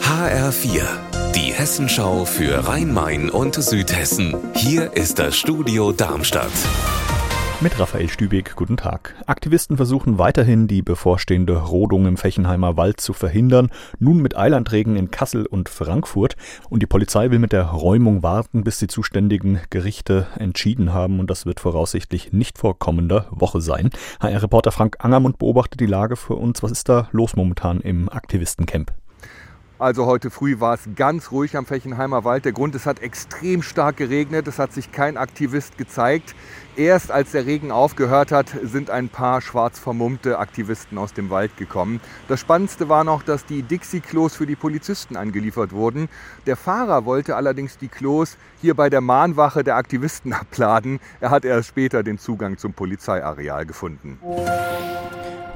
HR4, die Hessenschau für Rhein-Main und Südhessen. Hier ist das Studio Darmstadt. Mit Raphael Stübig, guten Tag. Aktivisten versuchen weiterhin, die bevorstehende Rodung im Fechenheimer Wald zu verhindern, nun mit Eilandregen in Kassel und Frankfurt. Und die Polizei will mit der Räumung warten, bis die zuständigen Gerichte entschieden haben. Und das wird voraussichtlich nicht vor kommender Woche sein. HR-Reporter Frank Angermund beobachtet die Lage für uns. Was ist da los momentan im Aktivistencamp? Also heute früh war es ganz ruhig am Fechenheimer Wald. Der Grund, es hat extrem stark geregnet. Es hat sich kein Aktivist gezeigt. Erst als der Regen aufgehört hat, sind ein paar schwarz vermummte Aktivisten aus dem Wald gekommen. Das Spannendste war noch, dass die Dixie-Klos für die Polizisten angeliefert wurden. Der Fahrer wollte allerdings die Klos hier bei der Mahnwache der Aktivisten abladen. Er hat erst später den Zugang zum Polizeiareal gefunden.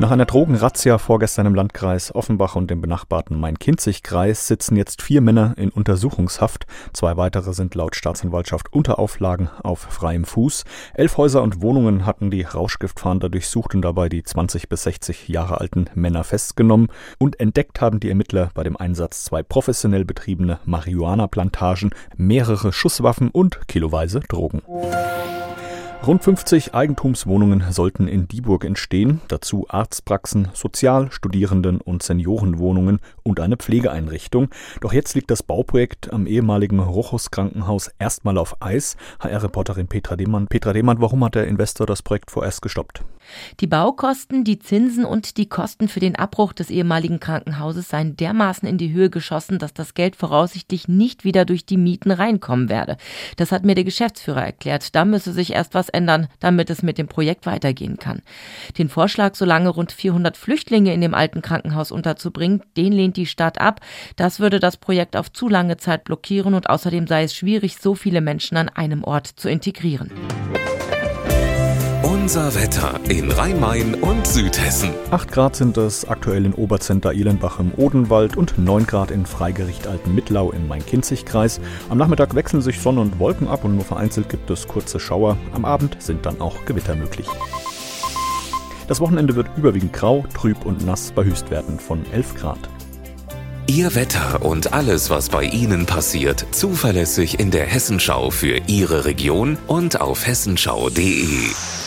Nach einer Drogenrazzia vorgestern im Landkreis Offenbach und dem benachbarten Main-Kinzig-Kreis sitzen jetzt vier Männer in Untersuchungshaft. Zwei weitere sind laut Staatsanwaltschaft unter Auflagen auf freiem Fuß. Elf Häuser und Wohnungen hatten die Rauschgiftfahnder durchsucht und dabei die 20 bis 60 Jahre alten Männer festgenommen. Und entdeckt haben die Ermittler bei dem Einsatz zwei professionell betriebene Marihuana-Plantagen, mehrere Schusswaffen und kiloweise Drogen. Rund 50 Eigentumswohnungen sollten in Dieburg entstehen, dazu Arztpraxen, Sozial-, Studierenden- und Seniorenwohnungen und eine Pflegeeinrichtung. Doch jetzt liegt das Bauprojekt am ehemaligen Rochus Krankenhaus erstmal auf Eis. HR-Reporterin Petra Demann. Petra Demann, warum hat der Investor das Projekt vorerst gestoppt? Die Baukosten, die Zinsen und die Kosten für den Abbruch des ehemaligen Krankenhauses seien dermaßen in die Höhe geschossen, dass das Geld voraussichtlich nicht wieder durch die Mieten reinkommen werde. Das hat mir der Geschäftsführer erklärt. Da müsse sich erst was ändern, damit es mit dem Projekt weitergehen kann. Den Vorschlag, so lange rund 400 Flüchtlinge in dem alten Krankenhaus unterzubringen, den lehnt die Stadt ab. Das würde das Projekt auf zu lange Zeit blockieren und außerdem sei es schwierig, so viele Menschen an einem Ort zu integrieren. Unser Wetter in Rhein-Main und Südhessen. 8 Grad sind es aktuell in Oberzenter Ihlenbach im Odenwald und 9 Grad in Freigericht Altenmittlau im Main-Kinzig-Kreis. Am Nachmittag wechseln sich Sonne und Wolken ab und nur vereinzelt gibt es kurze Schauer. Am Abend sind dann auch Gewitter möglich. Das Wochenende wird überwiegend grau, trüb und nass bei Höchstwerten von 11 Grad. Ihr Wetter und alles, was bei Ihnen passiert, zuverlässig in der Hessenschau für Ihre Region und auf hessenschau.de.